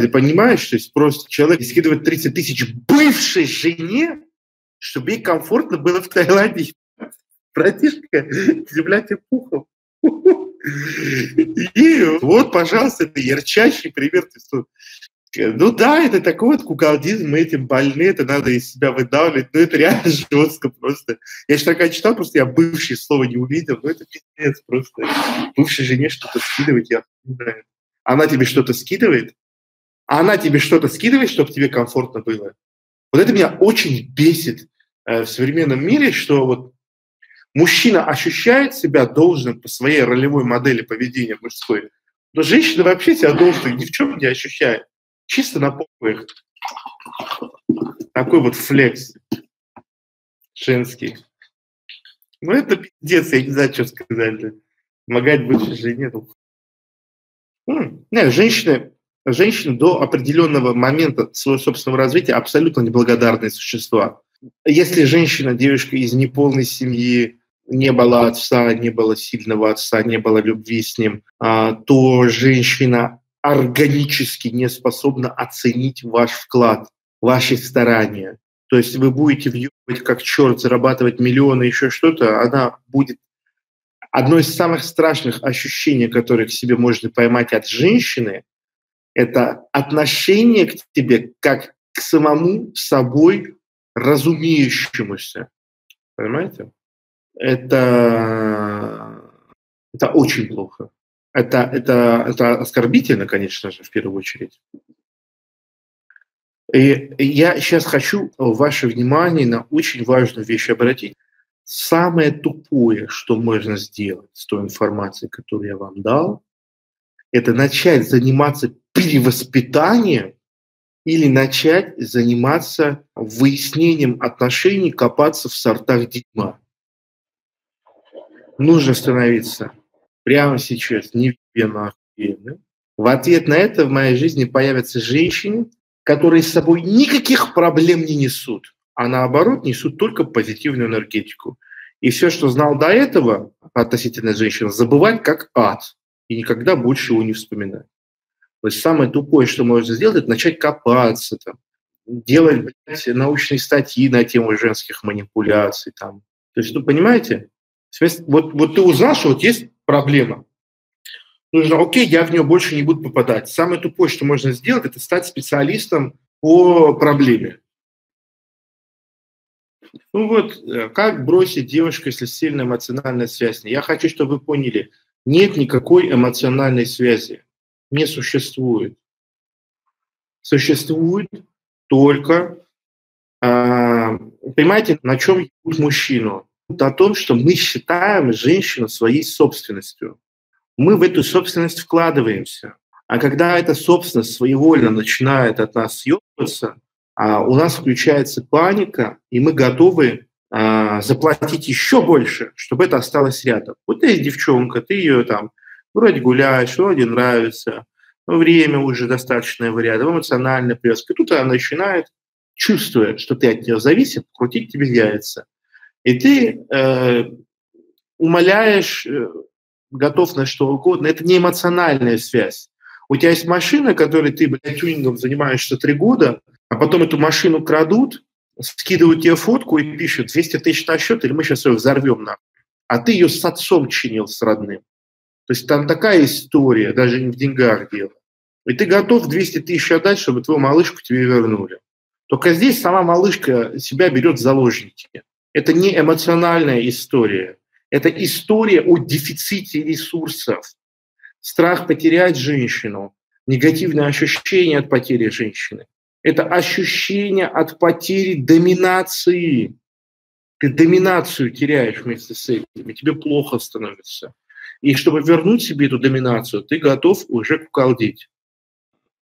Ты понимаешь, то есть просто человек скидывает 30 тысяч бывшей жене, чтобы ей комфортно было в Таиланде. Братишка, земля тебе пухом. И вот, пожалуйста, это ярчайший пример. Ну да, это такой вот куколдизм, мы этим больны, это надо из себя выдавливать, но это реально жестко просто. Я еще такая читал, просто я бывшее слово не увидел, но это пиздец просто. Бывшей жене что-то скидывать, я не знаю. Она тебе что-то скидывает, а она тебе что-то скидывает, чтобы тебе комфортно было. Вот это меня очень бесит э, в современном мире, что вот мужчина ощущает себя должным по своей ролевой модели поведения мужской, но женщина вообще себя должна ни в чем не ощущает. Чисто на попах. Такой вот флекс женский. Ну, это пиздец, я не знаю, что сказать. Помогать бывшей жене. Ну. Не, женщины, женщины до определенного момента своего собственного развития абсолютно неблагодарные существа. Если женщина, девушка из неполной семьи, не было отца, не было сильного отца, не было любви с ним, а, то женщина органически не способна оценить ваш вклад, ваши старания. То есть вы будете въебать как черт, зарабатывать миллионы, еще что-то, она будет одно из самых страшных ощущений, которые к себе можно поймать от женщины, это отношение к тебе как к самому собой разумеющемуся. Понимаете? Это, это очень плохо. Это, это, это оскорбительно, конечно же, в первую очередь. И я сейчас хочу ваше внимание на очень важную вещь обратить. Самое тупое, что можно сделать с той информацией, которую я вам дал, это начать заниматься перевоспитанием или начать заниматься выяснением отношений, копаться в сортах дерьма. Нужно становиться прямо сейчас не охуенно. В ответ на это в моей жизни появятся женщины, которые с собой никаких проблем не несут, а наоборот несут только позитивную энергетику. И все, что знал до этого относительно женщин, забывать как ад и никогда больше его не вспоминать. То есть самое тупое, что можно сделать, это начать копаться, там, делать блядь, научные статьи на тему женских манипуляций. Там. То есть, ну, понимаете, вот, вот ты узнал, что вот есть проблема. Нужно, окей, я в нее больше не буду попадать. Самое тупое, что можно сделать, это стать специалистом по проблеме. Ну вот, э, как бросить девушку, если сильная эмоциональная связь? Я хочу, чтобы вы поняли, нет никакой эмоциональной связи. Не существует. Существует только, э, понимаете, на чем мужчину? о том, что мы считаем женщину своей собственностью. Мы в эту собственность вкладываемся. А когда эта собственность своевольно начинает от нас съебываться, а у нас включается паника, и мы готовы а, заплатить еще больше, чтобы это осталось рядом. Вот есть девчонка, ты ее там вроде гуляешь, вроде нравится, время уже достаточное рядом, эмоциональная привязка. И тут она начинает, чувствуя, что ты от нее зависит, крутить тебе яйца. И ты э, умоляешь, э, готов на что угодно. Это не эмоциональная связь. У тебя есть машина, которой ты, блядь, тюнингом занимаешься три года, а потом эту машину крадут, скидывают тебе фотку и пишут 200 тысяч на счет, или мы сейчас ее взорвем нахуй. А ты ее с отцом чинил, с родным. То есть там такая история, даже не в деньгах дело. И ты готов 200 тысяч отдать, чтобы твою малышку тебе вернули. Только здесь сама малышка себя берет в заложники. Это не эмоциональная история. Это история о дефиците ресурсов. Страх потерять женщину, негативное ощущение от потери женщины. Это ощущение от потери доминации. Ты доминацию теряешь вместе с этим, и тебе плохо становится. И чтобы вернуть себе эту доминацию, ты готов уже куколдить.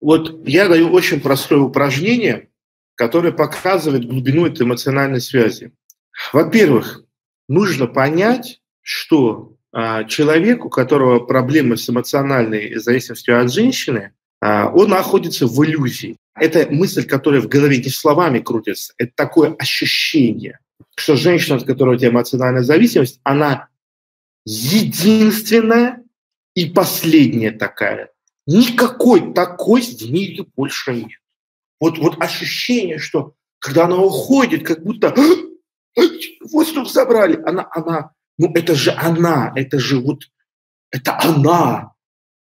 Вот я даю очень простое упражнение, которое показывает глубину этой эмоциональной связи. Во-первых, нужно понять, что а, человек, у которого проблемы с эмоциональной зависимостью от женщины, а, он находится в иллюзии. Это мысль, которая в голове не словами крутится, это такое ощущение, что женщина, от которой у тебя эмоциональная зависимость, она единственная и последняя такая. Никакой такой в мире больше нет. Вот, вот ощущение, что когда она уходит, как будто воздух забрали, она, она, ну это же она, это же вот, это она.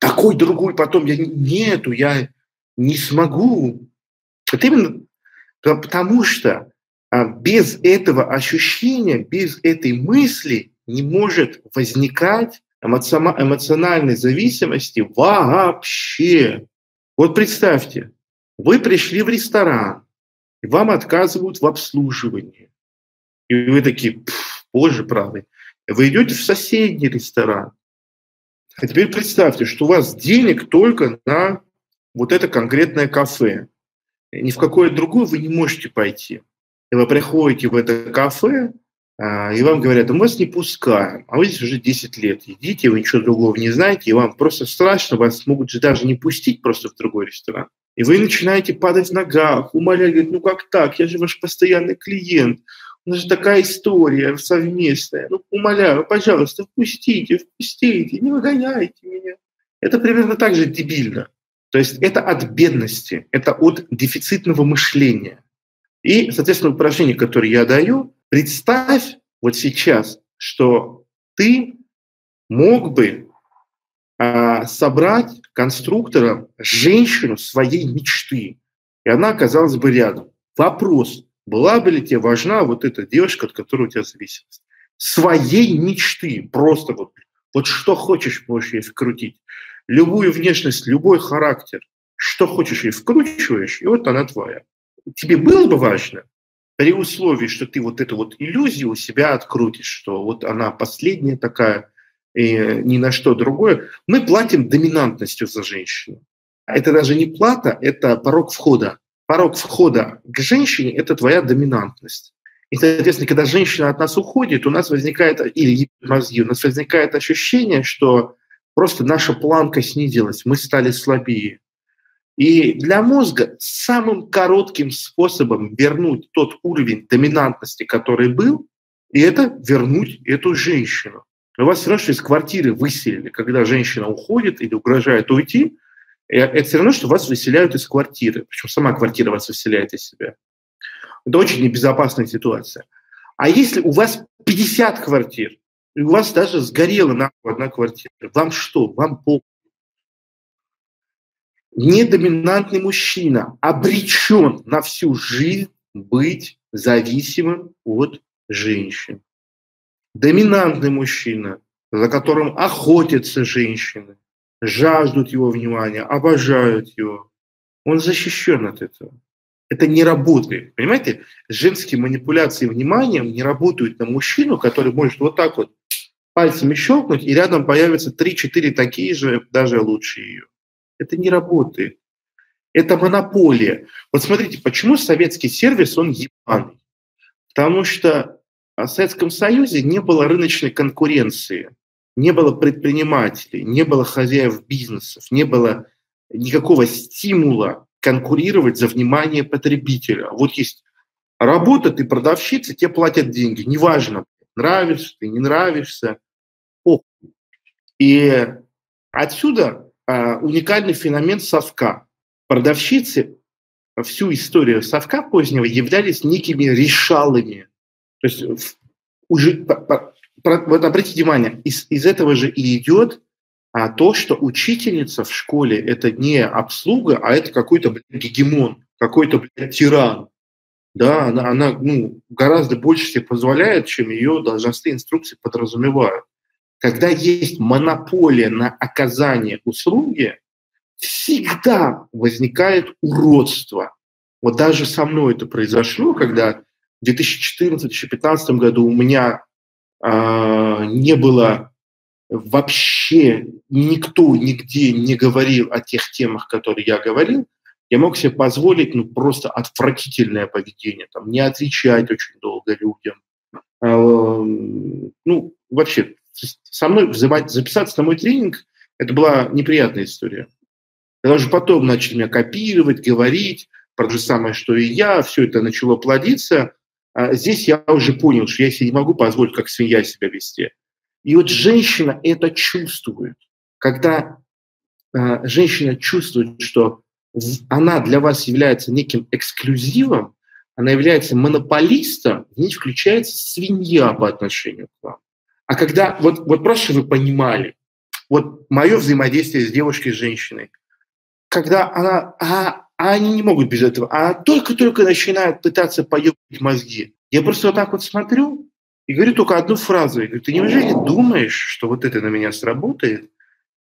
Такой другой потом я нету, я не смогу. Это именно потому что а, без этого ощущения, без этой мысли не может возникать эмоциональной зависимости вообще. Вот представьте, вы пришли в ресторан, и вам отказывают в обслуживании. И вы такие, боже правый. Вы идете в соседний ресторан. А теперь представьте, что у вас денег только на вот это конкретное кафе. Ни в какое другое вы не можете пойти. И вы приходите в это кафе, а, и вам говорят, мы вас не пускаем, а вы здесь уже 10 лет идите, вы ничего другого не знаете, и вам просто страшно, вас могут же даже не пустить просто в другой ресторан. И вы начинаете падать в ногах, умолять, говорить, ну как так, я же ваш постоянный клиент, у нас же такая история совместная, ну умоляю, пожалуйста, впустите, впустите, не выгоняйте меня. Это примерно так же дебильно. То есть это от бедности, это от дефицитного мышления. И, соответственно, упражнение, которое я даю, Представь вот сейчас, что ты мог бы а, собрать конструктором женщину своей мечты, и она оказалась бы рядом. Вопрос, была бы ли тебе важна вот эта девушка, от которой у тебя зависимость? Своей мечты, просто вот, вот что хочешь, можешь ей вкрутить. Любую внешность, любой характер, что хочешь ей вкручиваешь, и вот она твоя. Тебе было бы важно? при условии, что ты вот эту вот иллюзию у себя открутишь, что вот она последняя такая, и ни на что другое, мы платим доминантностью за женщину. Это даже не плата, это порог входа. Порог входа к женщине – это твоя доминантность. И, соответственно, когда женщина от нас уходит, у нас возникает, или мозги, у нас возникает ощущение, что просто наша планка снизилась, мы стали слабее. И для мозга самым коротким способом вернуть тот уровень доминантности, который был, и это вернуть эту женщину. Но вас все равно, что из квартиры выселили, когда женщина уходит или угрожает уйти, э, это все равно, что вас выселяют из квартиры. Причем сама квартира вас выселяет из себя. Это очень небезопасная ситуация. А если у вас 50 квартир, и у вас даже сгорела на одна квартира, вам что? Вам пол недоминантный мужчина обречен на всю жизнь быть зависимым от женщин. Доминантный мужчина, за которым охотятся женщины, жаждут его внимания, обожают его, он защищен от этого. Это не работает. Понимаете, женские манипуляции вниманием не работают на мужчину, который может вот так вот пальцами щелкнуть, и рядом появятся 3-4 такие же, даже лучше ее. Это не работает. Это монополия. Вот смотрите, почему советский сервис, он ебаный? Потому что в Советском Союзе не было рыночной конкуренции, не было предпринимателей, не было хозяев бизнесов, не было никакого стимула конкурировать за внимание потребителя. Вот есть работа, ты продавщица, тебе платят деньги. Неважно, нравишься ты, не нравишься. О. И отсюда а, уникальный феномен совка. Продавщицы всю историю совка позднего являлись некими решалами. То есть уже, вот обратите внимание, из, из этого же и идет а, то, что учительница в школе – это не обслуга, а это какой-то блядь, гегемон, какой-то блядь, тиран. Да, она, она ну, гораздо больше себе позволяет, чем ее должностные инструкции подразумевают когда есть монополия на оказание услуги, всегда возникает уродство. Вот даже со мной это произошло, когда в 2014-2015 году у меня э, не было вообще, никто нигде не говорил о тех темах, которые я говорил, я мог себе позволить ну, просто отвратительное поведение, там, не отвечать очень долго людям. Э, ну, вообще со мной записаться на мой тренинг, это была неприятная история. Когда уже потом начали меня копировать, говорить про то же самое, что и я, все это начало плодиться. А здесь я уже понял, что я себе не могу позволить, как свинья себя вести. И вот женщина это чувствует, когда э, женщина чувствует, что она для вас является неким эксклюзивом, она является монополистом, в ней включается свинья по отношению к вам. А когда, вот, вот просто вы понимали, вот мое взаимодействие с девушкой, с женщиной, когда она, а, а они не могут без этого, а только-только начинают пытаться поебать мозги. Я просто вот так вот смотрю и говорю только одну фразу. Я говорю, ты неужели думаешь, что вот это на меня сработает?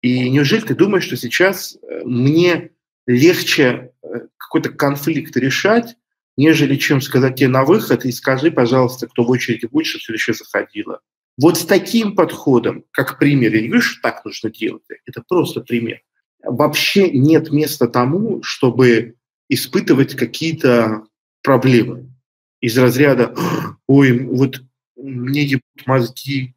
И неужели ты думаешь, что сейчас э, мне легче э, какой-то конфликт решать, нежели чем сказать тебе на выход и скажи, пожалуйста, кто в очереди будет, чтобы следующее заходило. Вот с таким подходом, как пример, я не говорю, что так нужно делать, это просто пример. Вообще нет места тому, чтобы испытывать какие-то проблемы из разряда «Ой, вот мне ебут мозги,